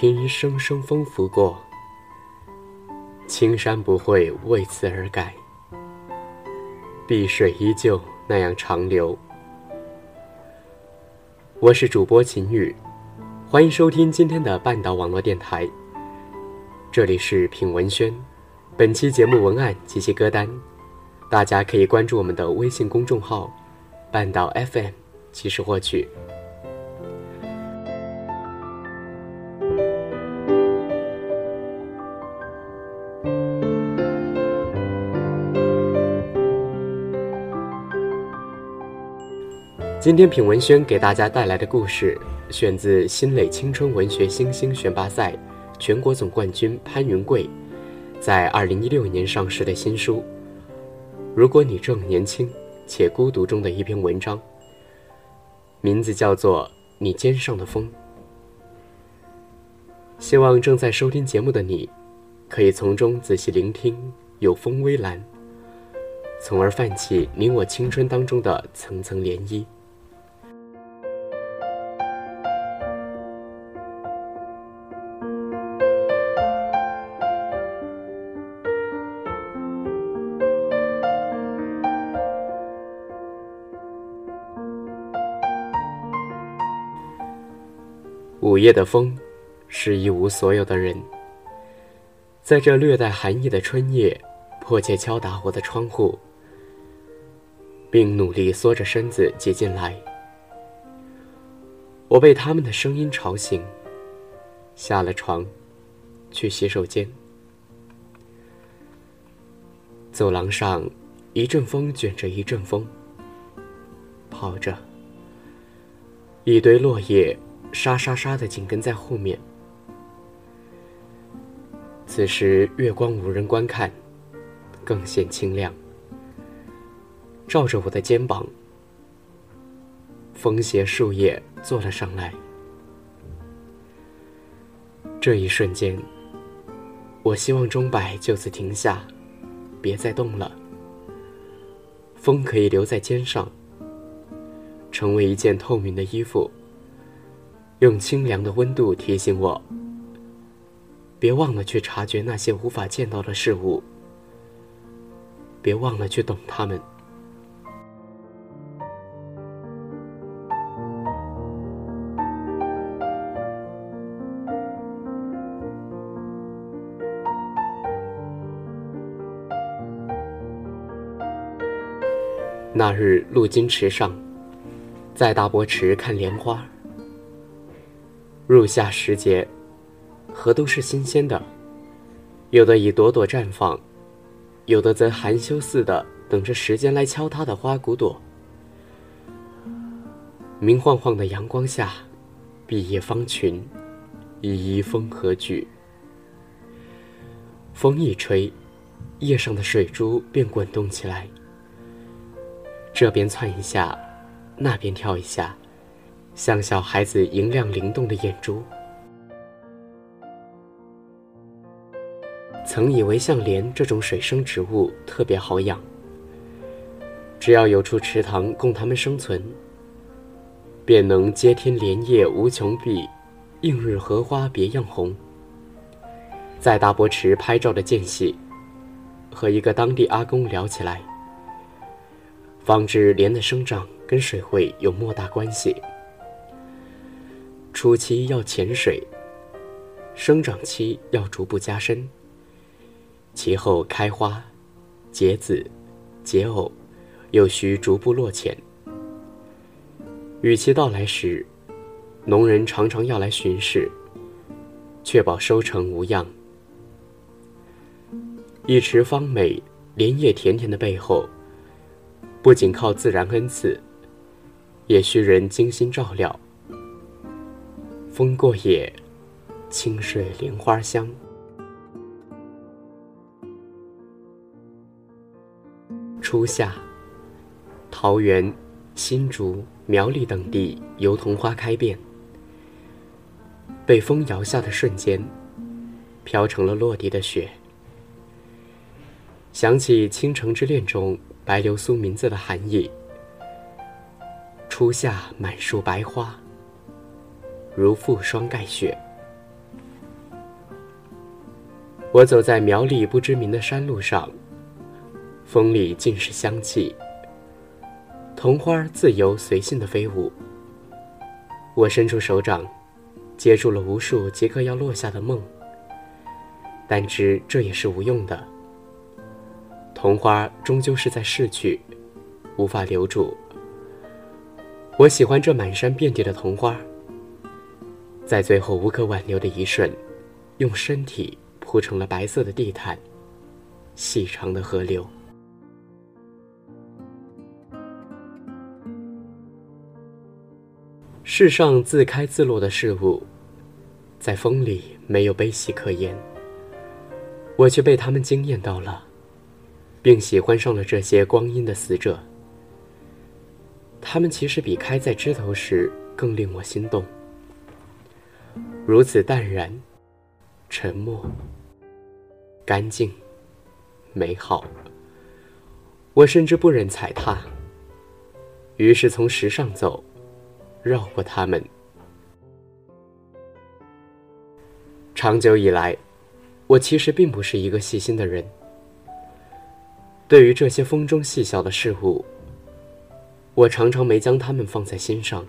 听声声风拂过，青山不会为此而改，碧水依旧那样长流。我是主播秦宇，欢迎收听今天的半岛网络电台。这里是品文轩，本期节目文案及其歌单，大家可以关注我们的微信公众号“半岛 FM”，及时获取。今天品文轩给大家带来的故事，选自新蕾青春文学新星选拔赛全国总冠军潘云贵在二零一六年上市的新书《如果你正年轻且孤独》中的一篇文章，名字叫做《你肩上的风》。希望正在收听节目的你，可以从中仔细聆听有风微澜，从而泛起你我青春当中的层层涟漪。午夜的风，是一无所有的人。在这略带寒意的春夜，迫切敲打我的窗户，并努力缩着身子挤进来。我被他们的声音吵醒，下了床，去洗手间。走廊上，一阵风卷着一阵风，跑着，一堆落叶。沙沙沙的紧跟在后面。此时月光无人观看，更显清亮，照着我的肩膀。风携树叶坐了上来。这一瞬间，我希望钟摆就此停下，别再动了。风可以留在肩上，成为一件透明的衣服。用清凉的温度提醒我，别忘了去察觉那些无法见到的事物，别忘了去懂他们。那日路经池上，在大伯池看莲花。入夏时节，河都是新鲜的，有的已朵朵绽放，有的则含羞似的等着时间来敲它的花骨朵。明晃晃的阳光下，碧叶方群，一一风和举。风一吹，叶上的水珠便滚动起来，这边窜一下，那边跳一下。像小孩子莹亮灵动的眼珠，曾以为像莲这种水生植物特别好养，只要有处池塘供它们生存，便能接天莲叶无穷碧，映日荷花别样红。在大波池拍照的间隙，和一个当地阿公聊起来，方知莲的生长跟水会有莫大关系。初期要潜水，生长期要逐步加深，其后开花、结籽、结藕，又需逐步落浅。雨期到来时，农人常常要来巡视，确保收成无恙。一池芳美、莲叶甜甜的背后，不仅靠自然恩赐，也需人精心照料。风过野，清水莲花香。初夏，桃园、新竹、苗栗等地油桐花开遍，被风摇下的瞬间，飘成了落地的雪。想起《倾城之恋》中白流苏名字的含义：初夏满树白花。如覆霜盖雪。我走在苗栗不知名的山路上，风里尽是香气，桐花自由随性的飞舞。我伸出手掌，接住了无数即刻要落下的梦，但知这也是无用的。桐花终究是在逝去，无法留住。我喜欢这满山遍地的桐花，在最后无可挽留的一瞬，用身体铺成了白色的地毯，细长的河流。世上自开自落的事物，在风里没有悲喜可言，我却被他们惊艳到了，并喜欢上了这些光阴的死者。他们其实比开在枝头时更令我心动，如此淡然、沉默、干净、美好。我甚至不忍踩踏，于是从石上走，绕过他们。长久以来，我其实并不是一个细心的人，对于这些风中细小的事物。我常常没将它们放在心上，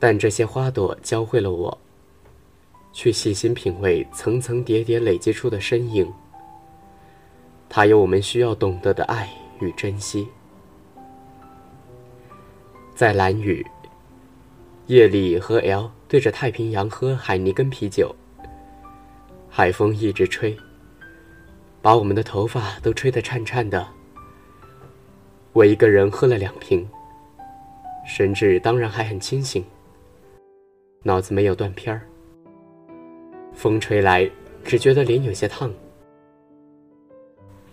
但这些花朵教会了我，去细心品味层层叠叠累积出的身影。它有我们需要懂得的爱与珍惜。在蓝雨夜里，和 L 对着太平洋喝海尼根啤酒，海风一直吹，把我们的头发都吹得颤颤的。我一个人喝了两瓶，神志当然还很清醒，脑子没有断片儿。风吹来，只觉得脸有些烫。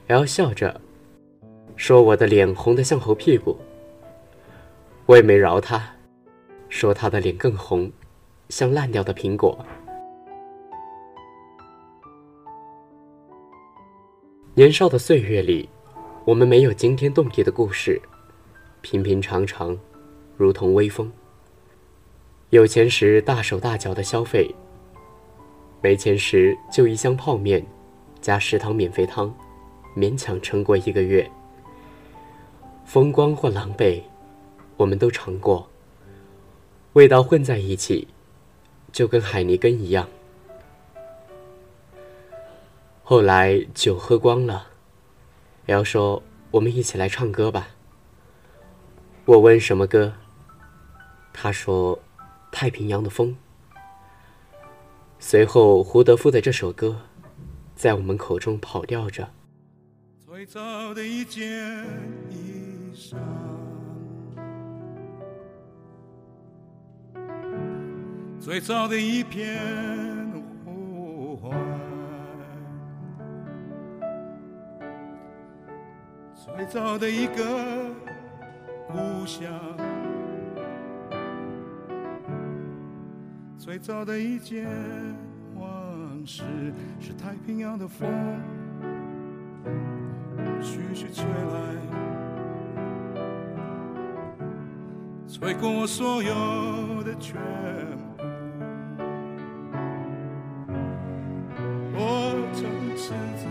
L 笑着说：“我的脸红得像猴屁股。”我也没饶他，说他的脸更红，像烂掉的苹果。年少的岁月里。我们没有惊天动地的故事，平平常常，如同微风。有钱时大手大脚的消费，没钱时就一箱泡面，加食堂免费汤，勉强撑过一个月。风光或狼狈，我们都尝过。味道混在一起，就跟海泥根一样。后来酒喝光了。L 说：“我们一起来唱歌吧。”我问：“什么歌？”他说：“太平洋的风。”随后，胡德夫的这首歌在我们口中跑调着。最早的一件衣裳，最早的一片呼唤。最早的一个故乡，最早的一件往事，是太平洋的风，徐徐吹来，吹过我所有的全部。我曾赤子，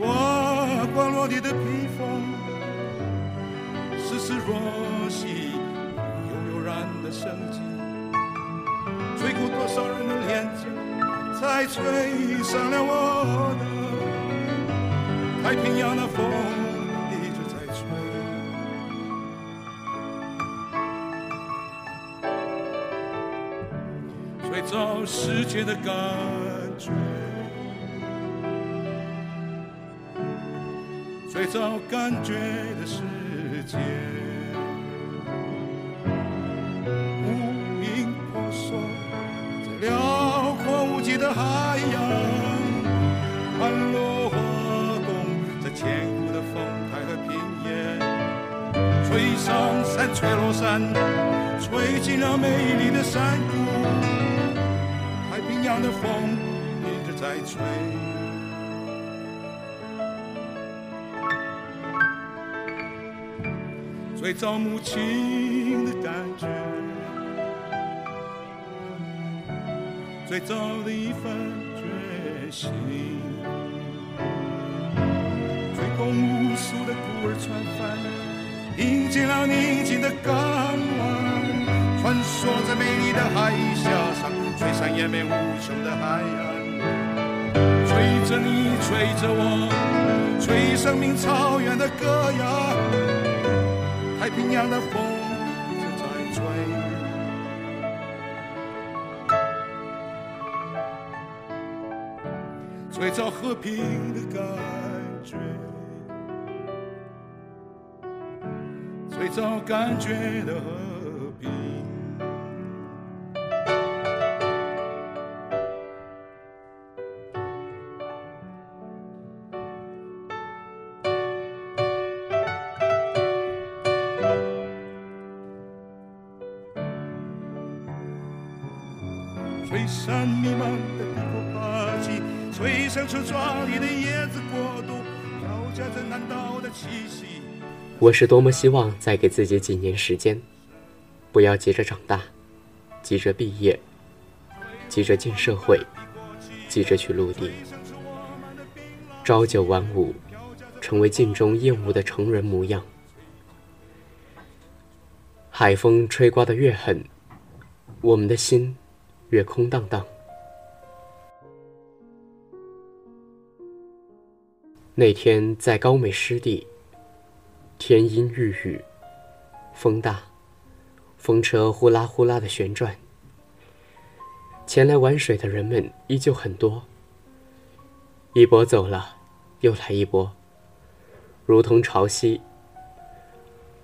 花花落地的披风，丝丝若细，悠悠然的生机，吹过多少人的脸颊，才吹上了我的太平洋的风，一直在吹，吹走世界的感觉。最早感觉的世界，的海洋，盘落花动在千古的风台和平原，吹上山，吹落山，吹进了美丽的山谷，太平洋的风一直在吹。最早母亲最早的一份决心。吹动无数的孤儿船帆，迎接了宁静的港湾，穿梭在美丽的海峡上，吹上延绵无穷的海岸。吹着你，吹着我，吹生命草原的歌谣。太平洋的风吹着和平的感觉，吹着感觉的和平。吹散迷茫的帝国霸气，吹响出壮丽的椰子国度，飘夹着南岛的气息。我是多么希望再给自己几年时间，不要急着长大，急着毕业，急着进社会，急着去陆地，朝九晚五，成为镜中厌恶的成人模样。海风吹刮的越狠，我们的心越空荡荡。那天在高美湿地，天阴欲雨，风大，风车呼啦呼啦的旋转。前来玩水的人们依旧很多，一波走了，又来一波，如同潮汐，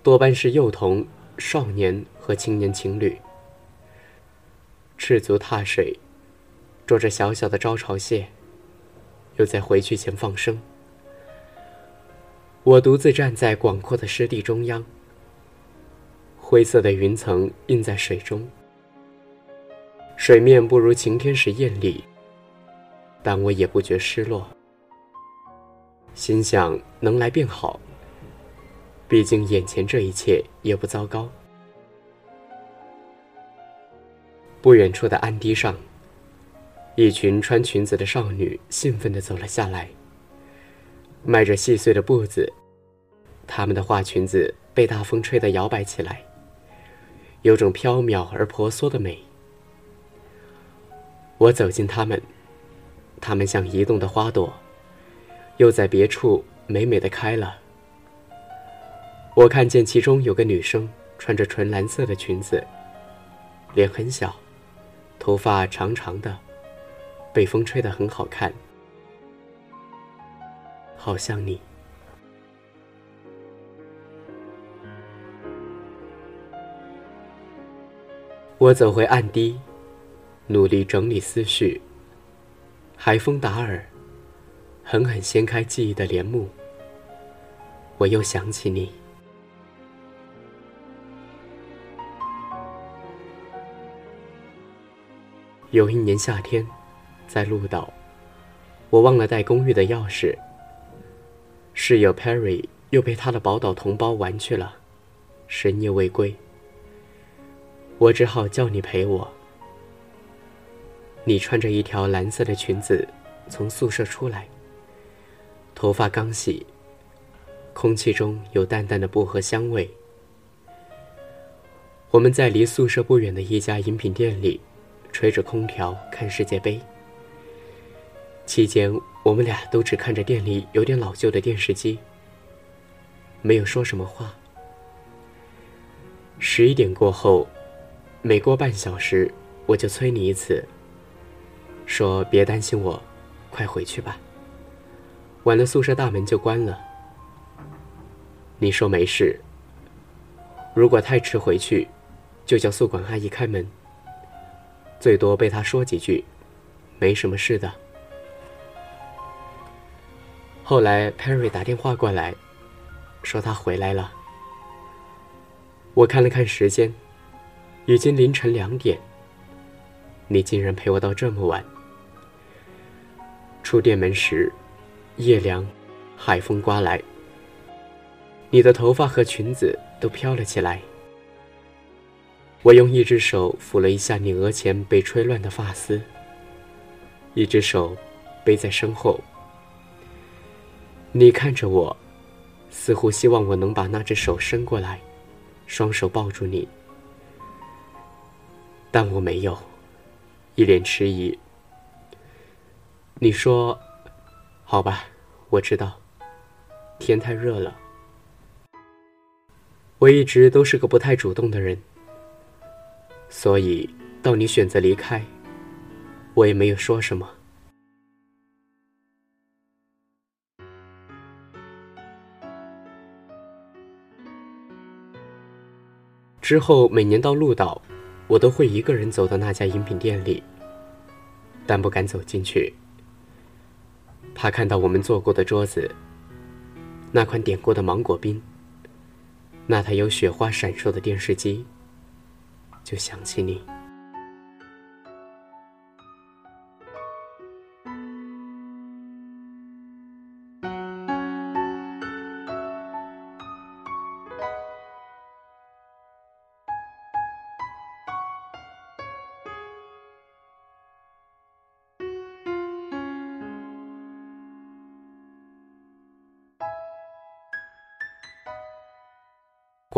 多半是幼童、少年和青年情侣。赤足踏水，捉着小小的招潮蟹，又在回去前放生。我独自站在广阔的湿地中央，灰色的云层映在水中，水面不如晴天时艳丽，但我也不觉失落。心想能来便好，毕竟眼前这一切也不糟糕。不远处的岸堤上，一群穿裙子的少女兴奋地走了下来，迈着细碎的步子，她们的花裙子被大风吹得摇摆起来，有种飘渺而婆娑的美。我走近她们，她们像移动的花朵，又在别处美美的开了。我看见其中有个女生穿着纯蓝色的裙子，脸很小。头发长长的，被风吹得很好看，好像你。我走回岸堤，努力整理思绪。海风打耳，狠狠掀开记忆的帘幕。我又想起你。有一年夏天，在鹿岛，我忘了带公寓的钥匙。室友 Perry 又被他的宝岛同胞玩去了，深夜未归。我只好叫你陪我。你穿着一条蓝色的裙子从宿舍出来，头发刚洗，空气中有淡淡的薄荷香味。我们在离宿舍不远的一家饮品店里。吹着空调看世界杯。期间，我们俩都只看着店里有点老旧的电视机，没有说什么话。十一点过后，每过半小时，我就催你一次，说别担心我，快回去吧。晚了宿舍大门就关了。你说没事。如果太迟回去，就叫宿管阿姨开门。最多被她说几句，没什么事的。后来 Perry 打电话过来，说他回来了。我看了看时间，已经凌晨两点。你竟然陪我到这么晚。出店门时，夜凉，海风刮来，你的头发和裙子都飘了起来。我用一只手抚了一下你额前被吹乱的发丝，一只手背在身后。你看着我，似乎希望我能把那只手伸过来，双手抱住你，但我没有，一脸迟疑。你说：“好吧，我知道，天太热了。”我一直都是个不太主动的人，所以到你选择离开，我也没有说什么。之后每年到鹿岛，我都会一个人走到那家饮品店里，但不敢走进去，怕看到我们坐过的桌子，那款点过的芒果冰，那台有雪花闪烁的电视机，就想起你。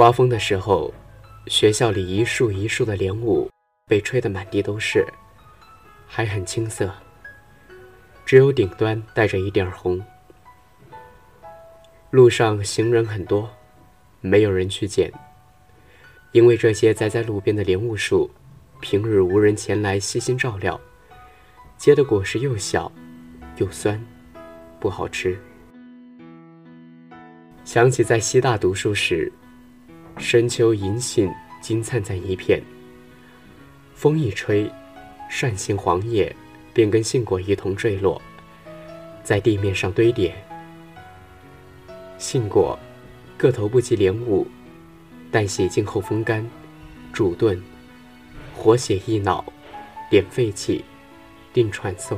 刮风的时候，学校里一树一树的莲雾被吹得满地都是，还很青涩，只有顶端带着一点红。路上行人很多，没有人去捡，因为这些栽在路边的莲雾树，平日无人前来悉心照料，结的果实又小又酸，不好吃。想起在西大读书时。深秋银杏金灿灿一片，风一吹，扇形黄叶便跟杏果一同坠落，在地面上堆叠。杏果个头不及莲雾，但洗净后风干，煮炖，活血益脑，点肺气，定喘嗽。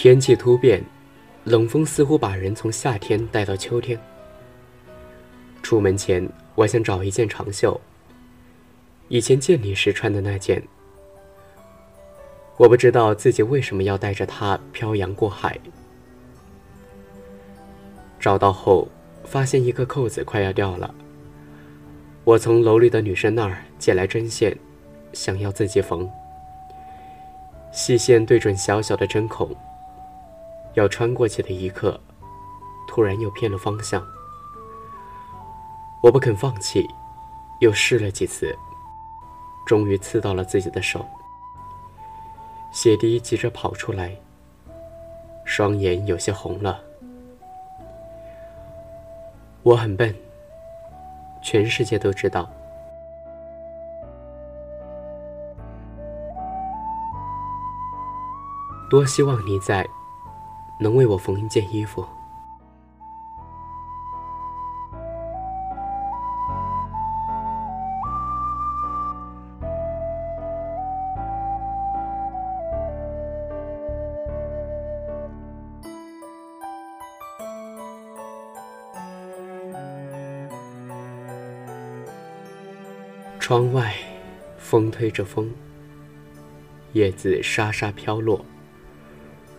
天气突变，冷风似乎把人从夏天带到秋天。出门前，我想找一件长袖，以前见你时穿的那件。我不知道自己为什么要带着它漂洋过海。找到后，发现一个扣子快要掉了。我从楼里的女生那儿借来针线，想要自己缝。细线对准小小的针孔。要穿过去的一刻，突然又偏了方向。我不肯放弃，又试了几次，终于刺到了自己的手。血滴急着跑出来，双眼有些红了。我很笨，全世界都知道。多希望你在。能为我缝一件衣服。窗外，风推着风，叶子沙沙飘落，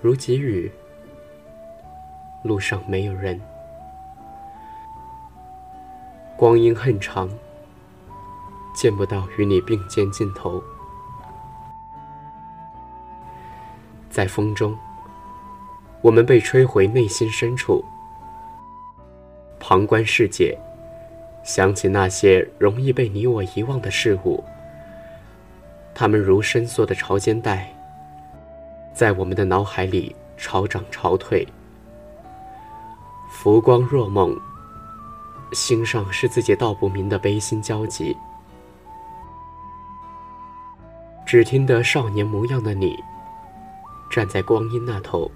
如急雨。路上没有人，光阴很长，见不到与你并肩尽头。在风中，我们被吹回内心深处，旁观世界，想起那些容易被你我遗忘的事物，它们如伸缩的潮间带，在我们的脑海里潮涨潮退。浮光若梦，心上是自己道不明的悲心交集。只听得少年模样的你，站在光阴那头，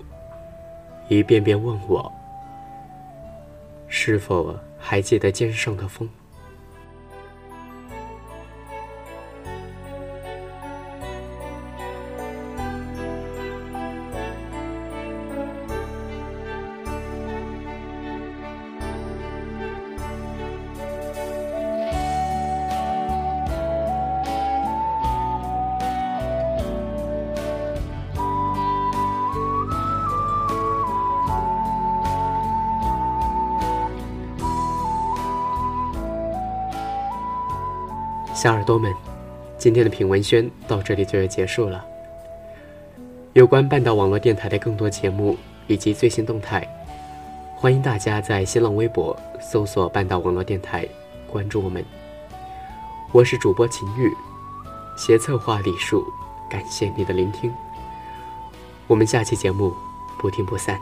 一遍遍问我：是否还记得肩上的风？小耳朵们，今天的品文轩到这里就要结束了。有关半岛网络电台的更多节目以及最新动态，欢迎大家在新浪微博搜索“半岛网络电台”，关注我们。我是主播秦玉，协策划李树，感谢你的聆听。我们下期节目不听不散。